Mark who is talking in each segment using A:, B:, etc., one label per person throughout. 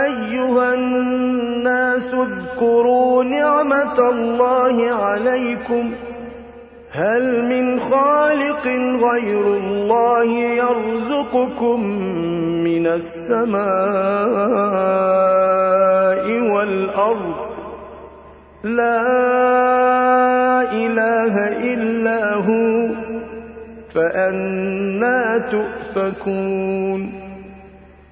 A: أَيُّهَا النَّاسُ اذْكُرُوا نِعْمَةَ اللَّهِ عَلَيْكُمْ ۚ. هَلْ مِنْ خَالِقٍ غَيْرُ اللَّهِ يَرْزُقُكُم مِّنَ السَّمَاءِ وَالْأَرْضِ ۚ؟ لَا إِلَٰهَ إِلَّا هُوَ ۖ فَأَنَّىٰ تُؤْفَكُونَ.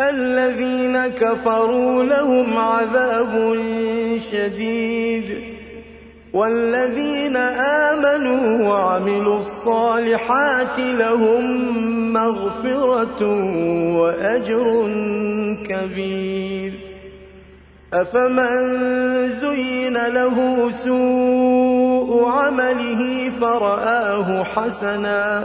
A: الَّذِينَ كَفَرُوا لَهُمْ عَذَابٌ شَدِيدٌ وَالَّذِينَ آمَنُوا وَعَمِلُوا الصَّالِحَاتِ لَهُم مَّغْفِرَةٌ وَأَجْرٌ كَبِيرٌ. أَفَمَن زُيِّنَ لَهُ سُوءُ عَمَلِهِ فَرَآهُ حَسَنًا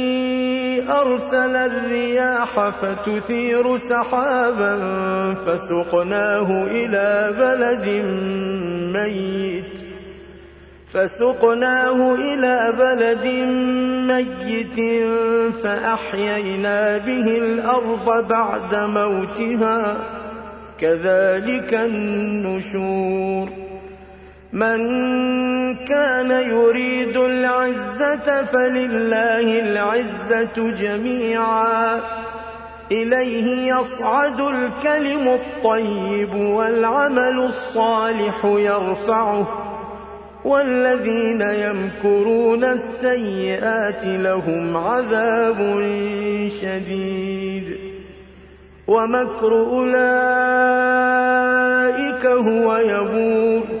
A: أَرْسَلَ الرِّيَاحَ فَتُثِيرُ سَحَابًا فَسُقْنَاهُ إِلَىٰ بَلَدٍ مَّيِّتٍ. فَأَحْيَيْنَا بِهِ الْأَرْضَ بَعْدَ مَوْتِهَا ۚ. كَذَٰلِكَ النُّشُورُ. مَن كَانَ يُرِيدُ الْعِزَّةَ فَلِلَّهِ الْعِزَّةُ جَمِيعًا ۚ. إِلَيْهِ يَصْعَدُ الْكَلِمُ الطَّيِّبُ وَالْعَمَلُ الصَّالِحُ يَرْفَعُهُ ۚ. وَالَّذِينَ يَمْكُرُونَ السَّيِّئَاتِ لَهُمْ عَذَابٌ شَدِيدٌ ۖ. وَمَكْرُ أُولَٰئِكَ هُوَ يَبُورُ.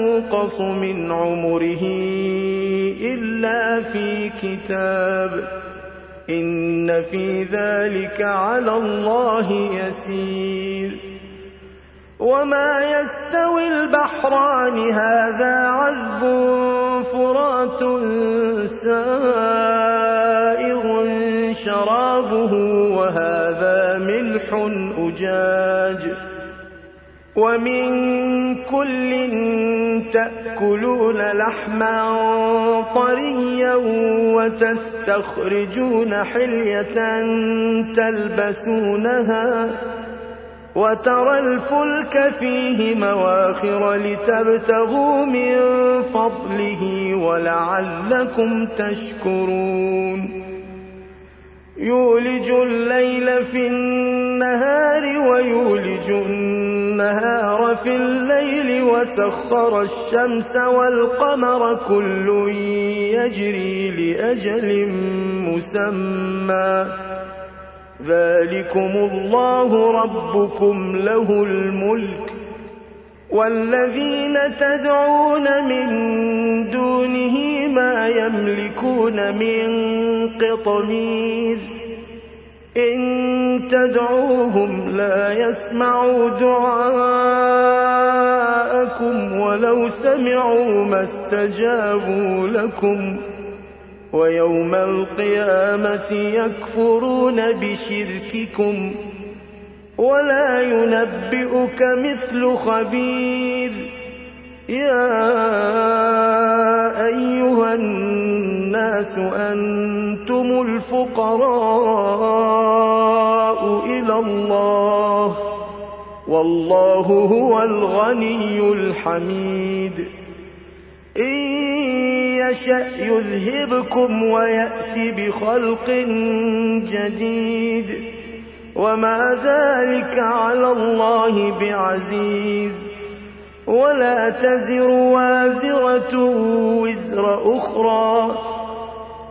A: يُنقَصُ مِنْ عُمُرِهِ إِلَّا فِي كِتَابٍ ۚ. إِنَّ فِي ذَٰلِكَ عَلَى اللَّهِ يَسِيرٌ. وَمَا يَسْتَوِي الْبَحْرَانِ هَٰذَا عَذْبٌ فُرَاتٌ سَائِغٌ شَرَابُهُ وَهَٰذَا مِلْحٌ أُجَاجٌ. وَمِن كُلٍّ تَأْكُلُونَ لَحْمًا طَرِيًّا وَتَسْتَخْرِجُونَ حِلْيَةً تَلْبَسُونَهَا وَتَرَى الْفُلْكَ فِيهِ مَوَاخِرَ لِتَبْتَغُوا مِن فَضْلِهِ وَلَعَلَّكُمْ تَشْكُرُونَ. يُولِجُ اللَّيْلَ فِي النَّهَارِ وَيُولِجُ النَّهَارَ فِي اللَّيْلِ وَسَخَّرَ الشَّمْسَ وَالْقَمَرَ كُلٌّ يَجْرِي لِأَجَلٍ مُّسَمًّى ۚ. ذَٰلِكُمُ اللَّهُ رَبُّكُمْ لَهُ الْمُلْكُ ۚ. وَالَّذِينَ تَدْعُونَ مِن دُونِهِ مَا يَمْلِكُونَ مِن قِطْمِيرٍ. تَدْعُوهُمْ لَا يَسْمَعُوا دُعَاءَكُمْ وَلَوْ سَمِعُوا مَا اسْتَجَابُوا لَكُمْ ۖ وَيَوْمَ الْقِيَامَةِ يَكْفُرُونَ بِشِرْكِكُمْ ۚ وَلَا يُنَبِّئُكَ مِثْلُ خَبِيرٍ يَا أَيُّهَا النَّاسُ أَنتُمُ الْفُقَرَاءُ اللَّهِ ۖ. وَاللَّهُ هُوَ الْغَنِيُّ الْحَمِيدُ. إِن يَشَأْ يُذْهِبْكُمْ وَيَأْتِ بِخَلْقٍ جَدِيدٍ ۚ. وَمَا ذَٰلِكَ عَلَى اللَّهِ بِعَزِيزٍ. وَلَا تَزِرُ وَازِرَةٌ وِزْرَ أُخْرَىٰ ۚ.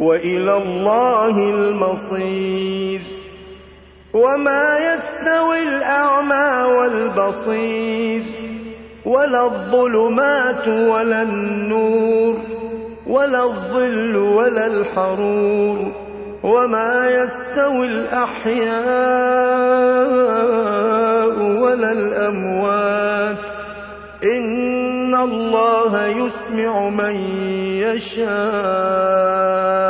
A: وَإِلَى اللَّهِ الْمَصِيرُ. وَمَا يَسْتَوِي الْأَعْمَىٰ وَالْبَصِيرُ. وَلَا الظُّلُمَاتُ وَلَا النُّورُ. وَلَا الظِّلُّ وَلَا الْحَرُورُ. وَمَا يَسْتَوِي الْأَحْيَاءُ وَلَا الْأَمْوَاتُ ۚ. إِنَّ اللَّهَ يُسْمِعُ مَن يَشَاءُ ۖ.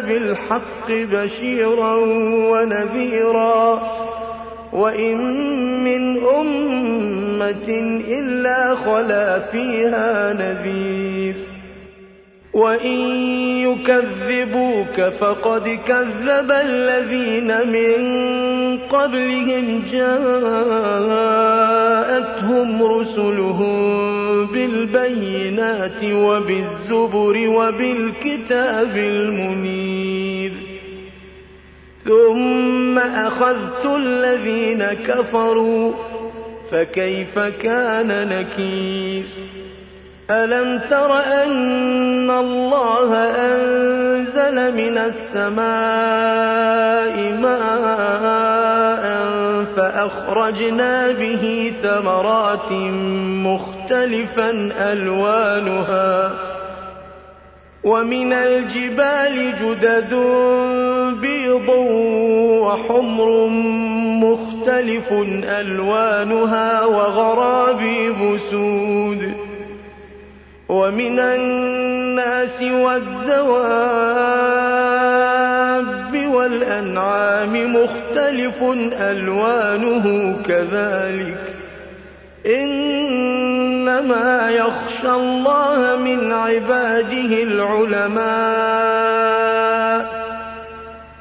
A: بِالْحَقِّ بَشِيرًا وَنَذِيرًا ۚ وَإِن مِّنْ أُمَّةٍ إِلَّا خَلَا فِيهَا نَذِيرٌ وَإِن يُكَذِّبُوكَ فَقَدْ كَذَّبَ الَّذِينَ مِن قَبْلِهِمْ جَاءَتْهُمْ رُسُلُهُم بِالْبَيِّنَاتِ وَبِالزُّبُرِ وَبِالْكِتَابِ الْمُنِيرِ. ثُمَّ أَخَذْتُ الَّذِينَ كَفَرُوا فَكَيْفَ كَانَ نَكِيرِ؟ أَلَمْ تَرَ أَنَّ اللَّهَ أَنزَلَ مِنَ السَّمَاءِ مَاءً فَأَخْرَجْنَا بِهِ ثَمَرَاتٍ مُّخْتَلِفًا أَلْوَانُهَا ۚ. وَمِنَ الْجِبَالِ جُدَدٌ بِيضٌ وَحُمْرٌ مُّخْتَلِفٌ أَلْوَانُهَا وَغَرَابِيبُ سُودٌ. وَمِنَ النَّاسِ وَالدَّوَابِّ وَالْأَنْعَامِ مُخْتَلِفٌ أَلْوَانُهُ كَذَٰلِكَ ۗ. إِنَّمَا يَخْشَى اللَّهَ مِنْ عِبَادِهِ الْعُلَمَاءُ ۗ.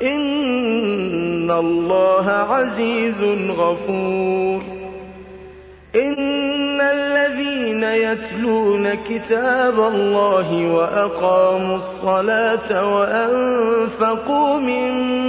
A: إِنَّ اللَّهَ عَزِيزٌ غَفُورٌ. إِنَّ الَّذِينَ يَتْلُونَ كِتَابَ اللَّهِ وَأَقَامُوا الصَّلَاةَ وَأَنفَقُوا مِمَّا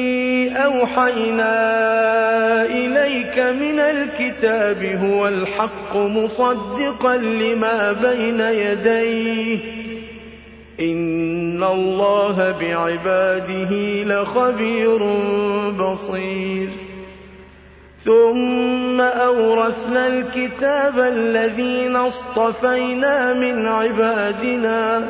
A: أوحينا إليك من الكتاب هو الحق مصدقا لما بين يديه. إن الله بعباده لخبير بصير. ثم أورثنا الكتاب الذين اصطفينا من عبادنا.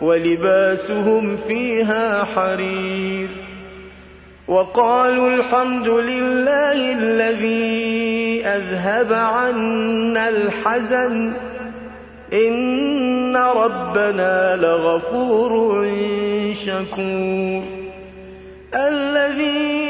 A: ولباسهم فيها حرير وقالوا الحمد لله الذي أذهب عنا الحزن إن ربنا لغفور شكور الذي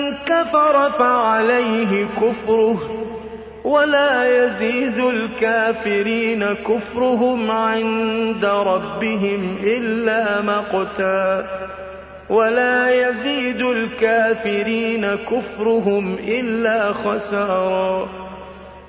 A: كفر فعليه كفره ولا يزيد الكافرين كفرهم عند ربهم إلا مقتا ولا يزيد الكافرين كفرهم إلا خسارا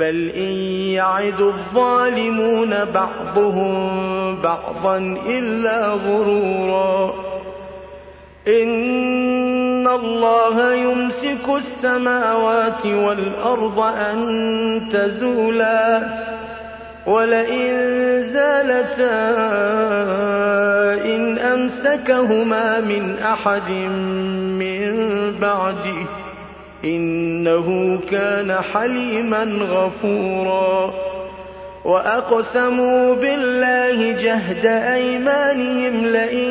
A: بل إن يعد الظالمون بعضهم بعضا إلا غرورا إن الله يمسك السماوات والأرض أن تزولا ولئن زالتا إن أمسكهما من أحد من بعده إنه كان حليما غفورا. وأقسموا بالله جهد أيمانهم لئن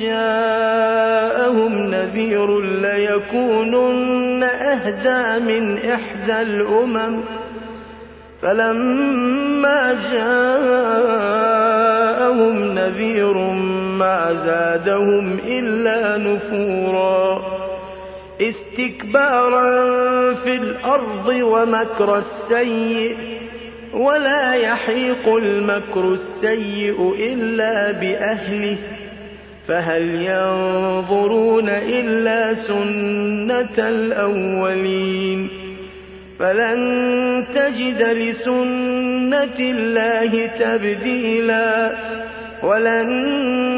A: جاءهم نذير ليكونن أهدى من إحدى الأمم. فلما جاءهم نذير ما زادهم إلا نفورا. استكبارا في الأرض ومكر السيئ ولا يحيق المكر السيء إلا بأهله. فهل ينظرون إلا سنة الأولين؟ فلن تجد لسنة الله تبديلا ولن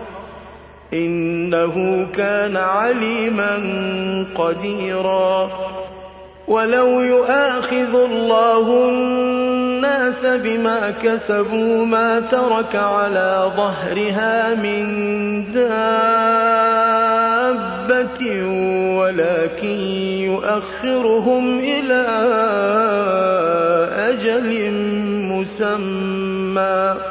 A: إنه كان عليما قديرا. ولو يؤاخذ الله الناس بما كسبوا ما ترك على ظهرها من دابة ولكن يؤخرهم إلى أجل مسمى.